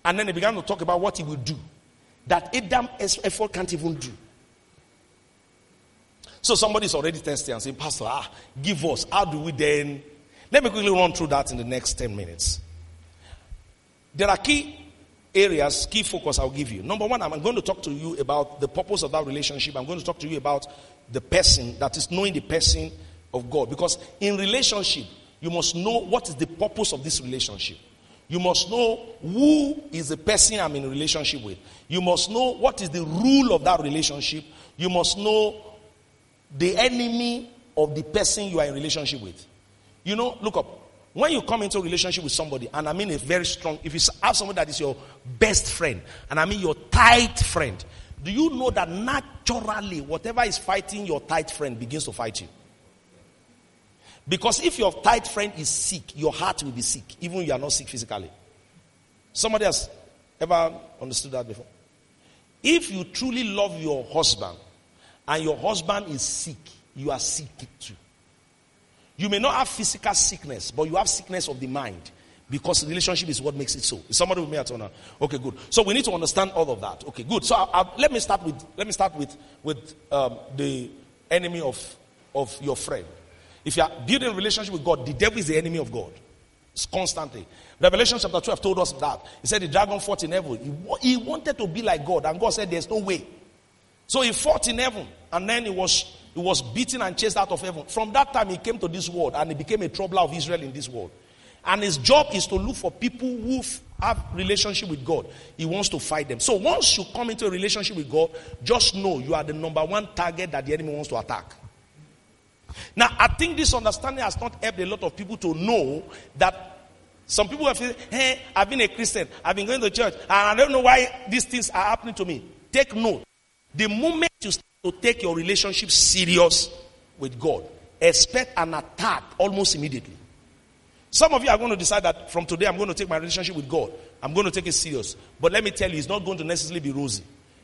And then he began to talk about what he will do that Adam effort can't even do. So somebody's already testing and saying, Pastor, ah, give us. How do we then? Let me quickly run through that in the next 10 minutes. There are key areas, key focus I'll give you. Number one, I'm going to talk to you about the purpose of that relationship. I'm going to talk to you about the person, that is knowing the person of God. Because in relationship, you must know what is the purpose of this relationship. You must know who is the person I'm in relationship with. You must know what is the rule of that relationship. You must know the enemy of the person you are in relationship with. You know, look up. When you come into a relationship with somebody, and I mean a very strong, if you have someone that is your best friend, and I mean your tight friend, do you know that naturally, whatever is fighting your tight friend begins to fight you? Because if your tight friend is sick, your heart will be sick, even if you are not sick physically. Somebody has ever understood that before? If you truly love your husband and your husband is sick, you are sick too. You may not have physical sickness, but you have sickness of the mind. Because relationship is what makes it so. Is somebody with me at all now? Okay, good. So we need to understand all of that. Okay, good. So I, I, let me start with let me start with with um, the enemy of of your friend. If you are building a relationship with God, the devil is the enemy of God. It's constantly. Revelation chapter 12 told us that. He said the dragon fought in heaven. He, he wanted to be like God, and God said, There's no way. So he fought in heaven, and then he was, he was beaten and chased out of heaven. From that time, he came to this world, and he became a troubler of Israel in this world. And his job is to look for people who have relationship with God. He wants to fight them. So once you come into a relationship with God, just know you are the number one target that the enemy wants to attack. Now, I think this understanding has not helped a lot of people to know that some people have said, Hey, I've been a Christian, I've been going to church, and I don't know why these things are happening to me. Take note. The moment you start to take your relationship serious with God, expect an attack almost immediately. Some of you are going to decide that from today I'm going to take my relationship with God. I'm going to take it serious. But let me tell you, it's not going to necessarily be rosy.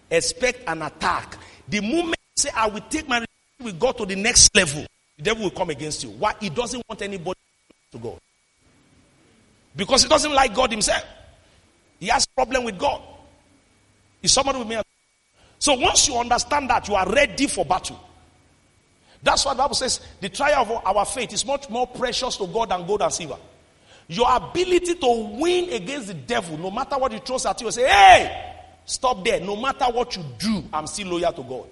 Expect an attack. The moment you say, I will take my relationship with God to the next level, the devil will come against you. Why? He doesn't want anybody to go. Because he doesn't like God himself. He has problem with God. Is somebody with me? So once you understand that, you are ready for battle. That's what the Bible says. The trial of our faith is much more precious to God than gold and silver. Your ability to win against the devil, no matter what he throws at you, say, hey, stop there. No matter what you do, I'm still loyal to God.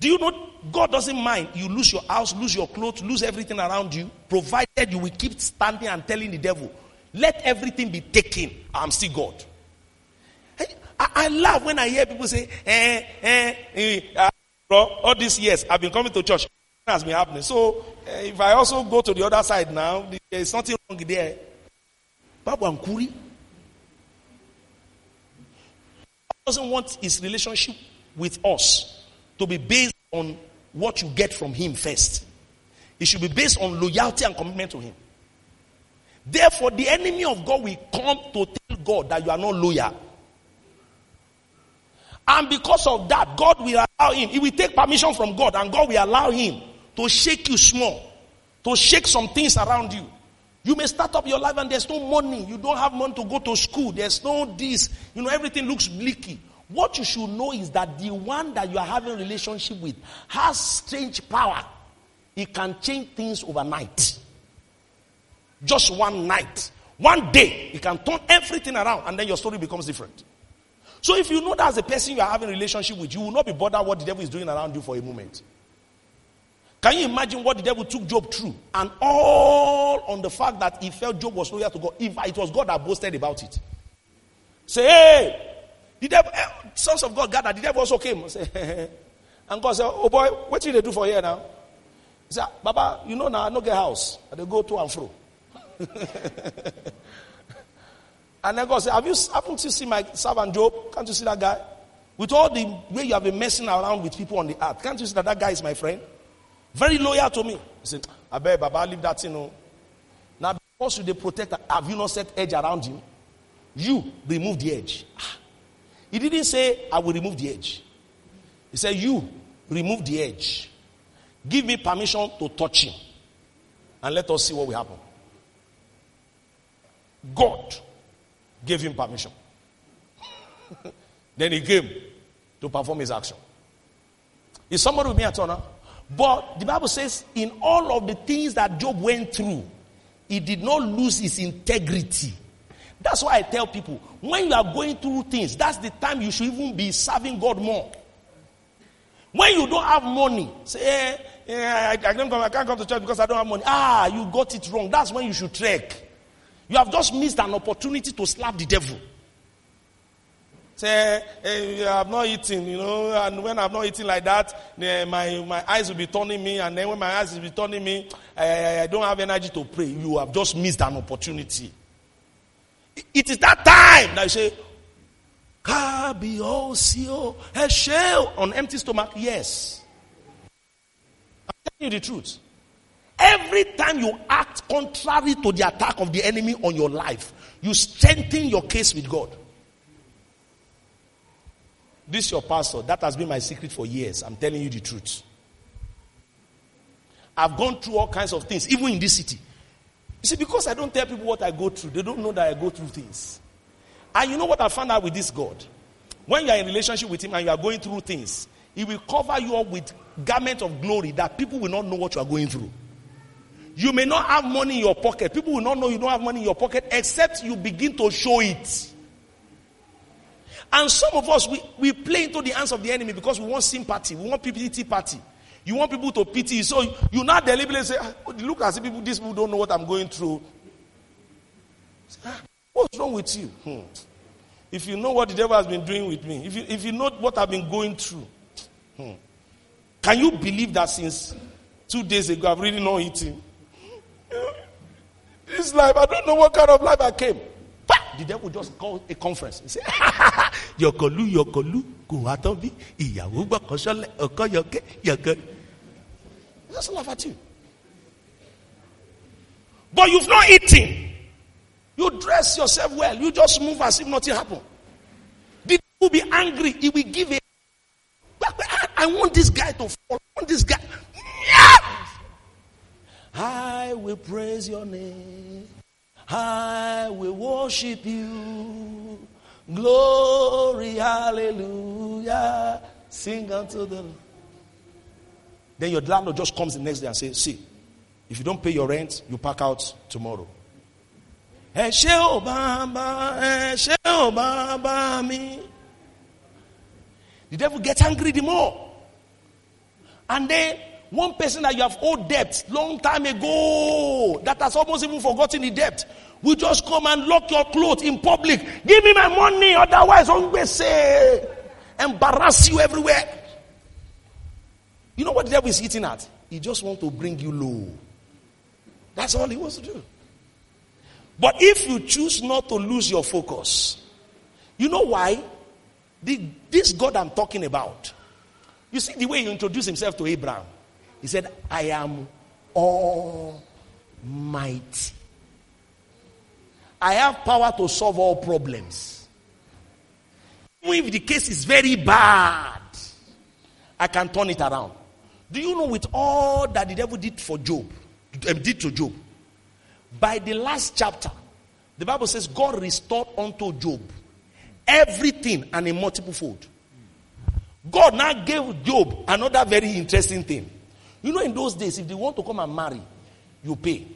Do you know God doesn't mind you lose your house, lose your clothes, lose everything around you, provided you will keep standing and telling the devil, let everything be taken. I'm still God. I, I laugh when I hear people say, eh, eh, eh, uh, all these years I've been coming to church. has been happening. So eh, if I also go to the other side now, there's nothing wrong there. Babu Ankuri doesn't want his relationship with us to be based on what you get from him first. It should be based on loyalty and commitment to him. Therefore, the enemy of God will come to tell God that you are not loyal. And because of that, God will allow him. He will take permission from God, and God will allow him to shake you small, to shake some things around you. You may start up your life and there's no money. You don't have money to go to school. There's no this. You know, everything looks bleaky. What you should know is that the one that you are having relationship with has strange power. It can change things overnight. Just one night. One day, it can turn everything around and then your story becomes different. So if you know that's the person you are having relationship with, you will not be bothered what the devil is doing around you for a moment. Can you imagine what the devil took Job through? And all on the fact that he felt Job was loyal to God. If it was God that boasted about it. Say, hey, the devil, eh, sons of God gathered. The devil also came. Say, (laughs) and God said, Oh boy, what did they do for here now? He said, Baba, you know now I no get house. They go to and fro. (laughs) and then God said, Have you haven't you seen my servant Job? Can't you see that guy? With all the way you have been messing around with people on the earth, can't you see that that guy is my friend? Very loyal to me. He said, I bet Baba leave that you know. Now because you the protector, have you not set edge around him? You remove the edge. Ah. He didn't say, I will remove the edge. He said, You remove the edge. Give me permission to touch him. And let us see what will happen. God gave him permission. (laughs) then he came to perform his action. Is somebody with me at all? But the Bible says, in all of the things that Job went through, he did not lose his integrity. That's why I tell people when you are going through things, that's the time you should even be serving God more. When you don't have money, say, eh, eh, I, I, can't come, I can't come to church because I don't have money. Ah, you got it wrong. That's when you should trek. You have just missed an opportunity to slap the devil. Say, hey, I'm not eating, you know, and when I'm not eating like that, my, my eyes will be turning me, and then when my eyes will be turning me, I, I don't have energy to pray. You have just missed an opportunity. It is that time that you say, on empty stomach. Yes. I'm telling you the truth. Every time you act contrary to the attack of the enemy on your life, you strengthen your case with God. This your pastor. That has been my secret for years. I'm telling you the truth. I've gone through all kinds of things, even in this city. You see, because I don't tell people what I go through, they don't know that I go through things. And you know what I found out with this God? When you are in relationship with Him and you are going through things, He will cover you up with garment of glory that people will not know what you are going through. You may not have money in your pocket. People will not know you don't have money in your pocket except you begin to show it. And some of us, we, we play into the hands of the enemy because we want sympathy. We want pity party. You want people to pity. So you not deliberately say, ah, look as if people, these people don't know what I'm going through. Ah, what's wrong with you? Hmm. If you know what the devil has been doing with me, if you, if you know what I've been going through, hmm. can you believe that since two days ago I've really not eaten? This life, I don't know what kind of life I came. The devil just called a conference. He said, Yokolu, Yokolu, Kuwatobi, Iyawu, Bakoshole, Okoyoke, Yoke. Just laugh at you. But you've not eaten. You dress yourself well. You just move as if nothing happened. The devil will be angry. He will give a. I want this guy to fall. I want this guy. I will praise your name. I will worship you. Glory, hallelujah. Sing unto the. Then your landlord just comes the next day and says, See, if you don't pay your rent, you pack out tomorrow. The devil gets angry the more. And then one person that you have owed debt long time ago that has almost even forgotten the debt will just come and lock your clothes in public. Give me my money, otherwise, always say, embarrass you everywhere. You know what the devil is eating at? He just wants to bring you low. That's all he wants to do. But if you choose not to lose your focus, you know why? The, this God I'm talking about. You see the way he introduced himself to Abraham. He said, I am almighty. I have power to solve all problems. Even if the case is very bad, I can turn it around. Do you know with all that the devil did for Job, um, did to Job, by the last chapter, the Bible says God restored unto Job everything and a multiple fold. God now gave Job another very interesting thing. You know, in those days, if they want to come and marry, you pay.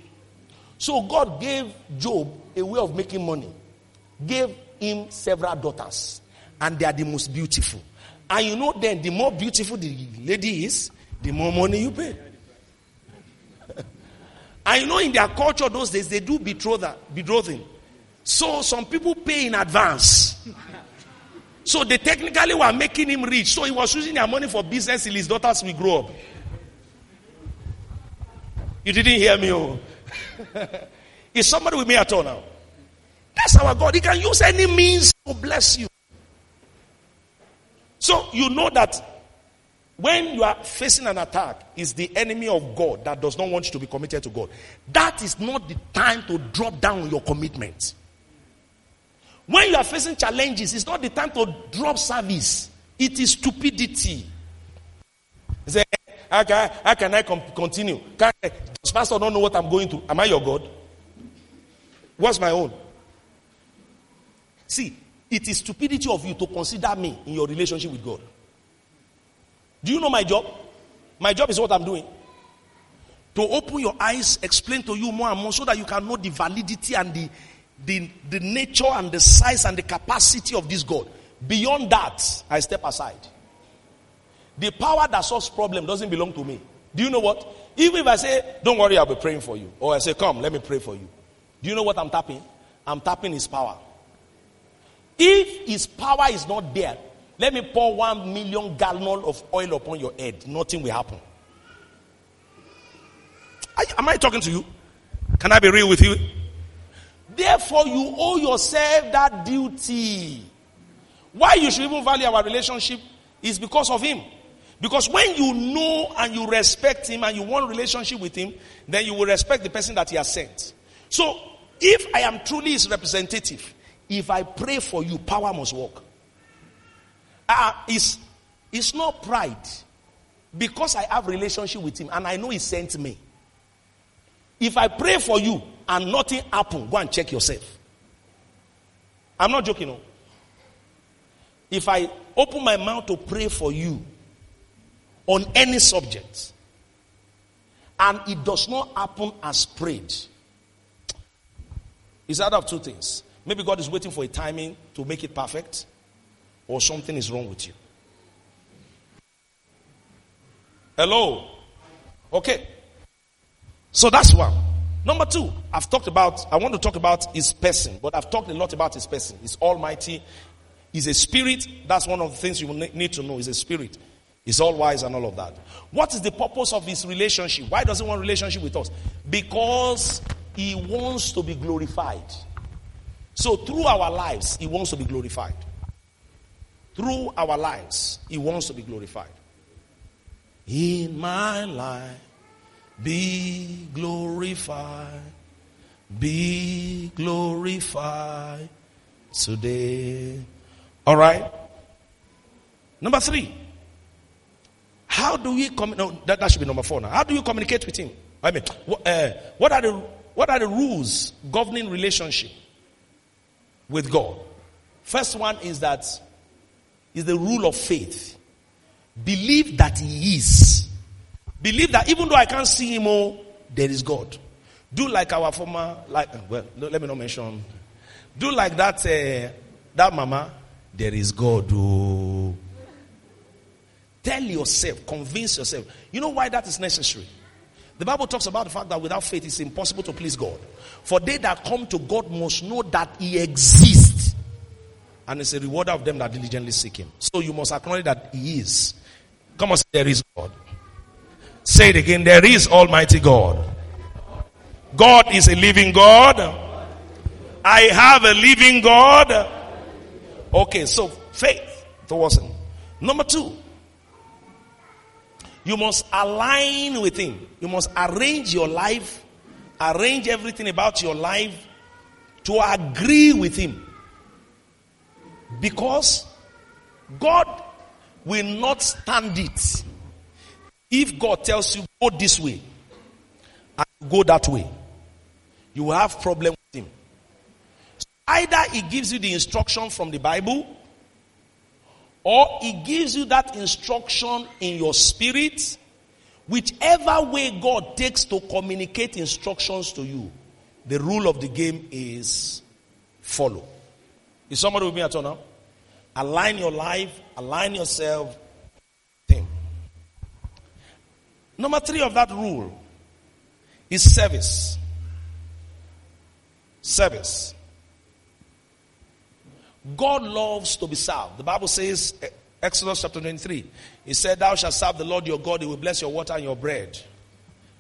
So God gave Job a way of making money, gave him several daughters, and they are the most beautiful. And you know, then the more beautiful the lady is, the more money you pay. (laughs) you know, in their culture those days, they do betrothal, betrothing. So some people pay in advance. So they technically were making him rich. So he was using their money for business till his daughters will grow up. You didn't hear me, oh. (laughs) Is somebody with me at all now? That's our God. He can use any means to bless you. So you know that when you are facing an attack, is the enemy of God that does not want you to be committed to God. That is not the time to drop down your commitment. When you are facing challenges, it's not the time to drop service. It is stupidity. Say, how can, how can I continue? Does pastor don't know what I'm going through? Am I your God? What's my own? See, it is stupidity of you to consider me in your relationship with God. Do you know my job? My job is what I'm doing. To open your eyes, explain to you more and more so that you can know the validity and the, the, the nature and the size and the capacity of this God. Beyond that, I step aside. The power that solves problem doesn't belong to me. Do you know what? Even if I say, don't worry, I'll be praying for you. Or I say, come, let me pray for you. Do you know what I'm tapping? I'm tapping his power. If his power is not there, let me pour one million gallon of oil upon your head. Nothing will happen. Am I talking to you? Can I be real with you? Therefore, you owe yourself that duty. Why you should even value our relationship is because of him. Because when you know and you respect him and you want relationship with him, then you will respect the person that he has sent. So, if I am truly his representative, if I pray for you, power must work. Uh, it's, it's not pride. Because I have relationship with him and I know he sent me. If I pray for you and nothing happen, go and check yourself. I'm not joking. No. If I open my mouth to pray for you on any subject. and it does not happen as prayed, it's out of two things. Maybe God is waiting for a timing to make it perfect, or something is wrong with you. Hello? Okay. So that's one. Number two, I've talked about, I want to talk about his person, but I've talked a lot about his person. He's almighty. He's a spirit. That's one of the things you will need to know. He's a spirit. He's all wise and all of that. What is the purpose of his relationship? Why does he want relationship with us? Because he wants to be glorified. So through our lives, he wants to be glorified. Through our lives, he wants to be glorified. In my life, be glorified, be glorified today. All right. Number three. How do we communicate? No, that, that should be number four now. How do you communicate with him? I mean, uh, what are the what are the rules governing relationship with God? First one is that is the rule of faith. Believe that He is. Believe that even though I can't see Him, oh, there is God. Do like our former, like well, let me not mention. Do like that, uh, that mama. There is God. Oh. Tell yourself, convince yourself. You know why that is necessary? The Bible talks about the fact that without faith it's impossible to please God. For they that come to God must know that He exists. And it's a rewarder of them that diligently seek Him. So you must acknowledge that He is. Come on, say, there is God. Say it again, there is Almighty God. God is a living God. I have a living God. Okay, so faith towards Him. Number two, you must align with Him. You must arrange your life, arrange everything about your life to agree with Him. Because God will not stand it if God tells you go this way and go that way. You will have problem with Him. So either He gives you the instruction from the Bible or he gives you that instruction in your spirit. Whichever way God takes to communicate instructions to you, the rule of the game is follow. Is somebody with me at all now? Align your life, align yourself. Thing. Number three of that rule is service. Service. God loves to be served. The Bible says, eh, Exodus chapter 23, He said, Thou shalt serve the Lord your God, He will bless your water and your bread.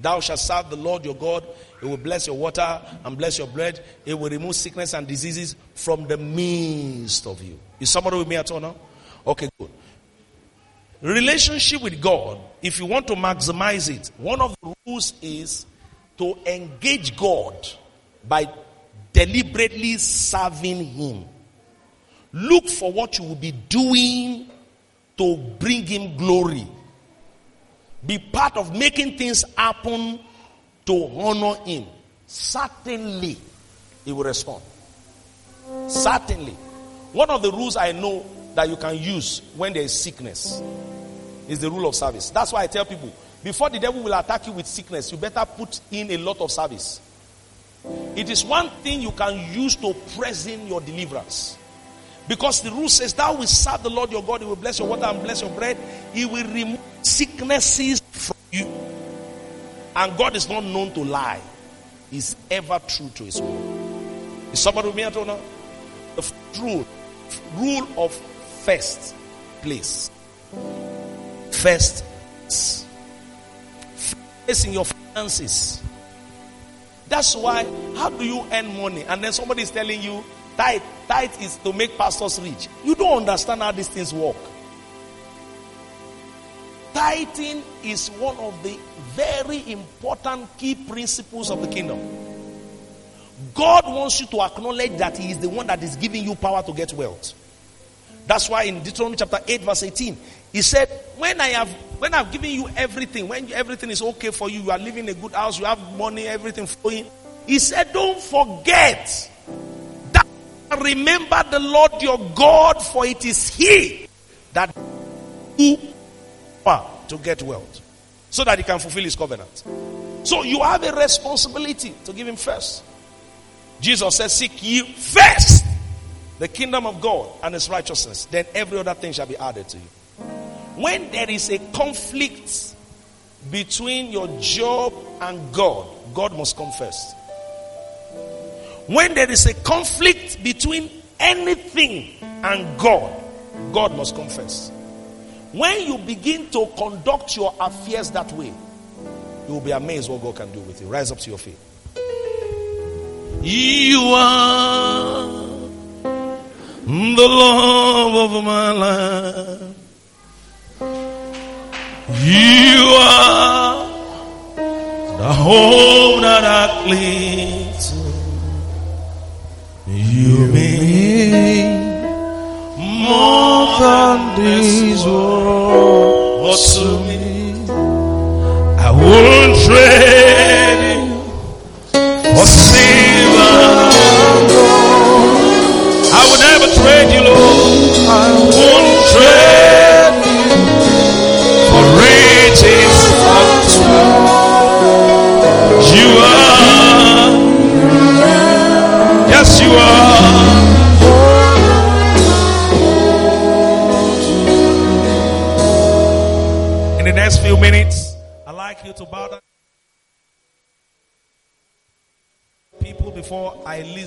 Thou shalt serve the Lord your God, He will bless your water and bless your bread. He will remove sickness and diseases from the midst of you. Is somebody with me at all now? Okay, good. Relationship with God, if you want to maximize it, one of the rules is to engage God by deliberately serving Him. Look for what you will be doing to bring him glory. Be part of making things happen to honor him. Certainly, he will respond. Certainly. One of the rules I know that you can use when there is sickness is the rule of service. That's why I tell people before the devil will attack you with sickness, you better put in a lot of service. It is one thing you can use to present your deliverance. Because the rule says, Thou will serve the Lord your God, He will bless your water and bless your bread, He will remove sicknesses from you. And God is not known to lie, He's ever true to His word. Is somebody with me at all now? The rule, rule of first place. First, first in your finances. That's why, how do you earn money? And then somebody is telling you, Tithe, tithe is to make pastors rich. You don't understand how these things work. Tithing is one of the very important key principles of the kingdom. God wants you to acknowledge that He is the one that is giving you power to get wealth. That's why in Deuteronomy chapter 8, verse 18, He said, When I have when I've given you everything, when everything is okay for you, you are living in a good house, you have money, everything flowing. He said, Don't forget Remember the Lord your God, for it is He that you to get wealth, so that He can fulfill His covenant. So you have a responsibility to give him first. Jesus says, Seek ye first the kingdom of God and his righteousness, then every other thing shall be added to you. When there is a conflict between your job and God, God must come first. When there is a conflict between anything and God, God must first. When you begin to conduct your affairs that way, you will be amazed what God can do with you. Rise up to your feet. You are the love of my life. You are the home that I cling to. You mean more than this world to me. I won't trade you for minutes, I'd like you to bow down. People before I leave.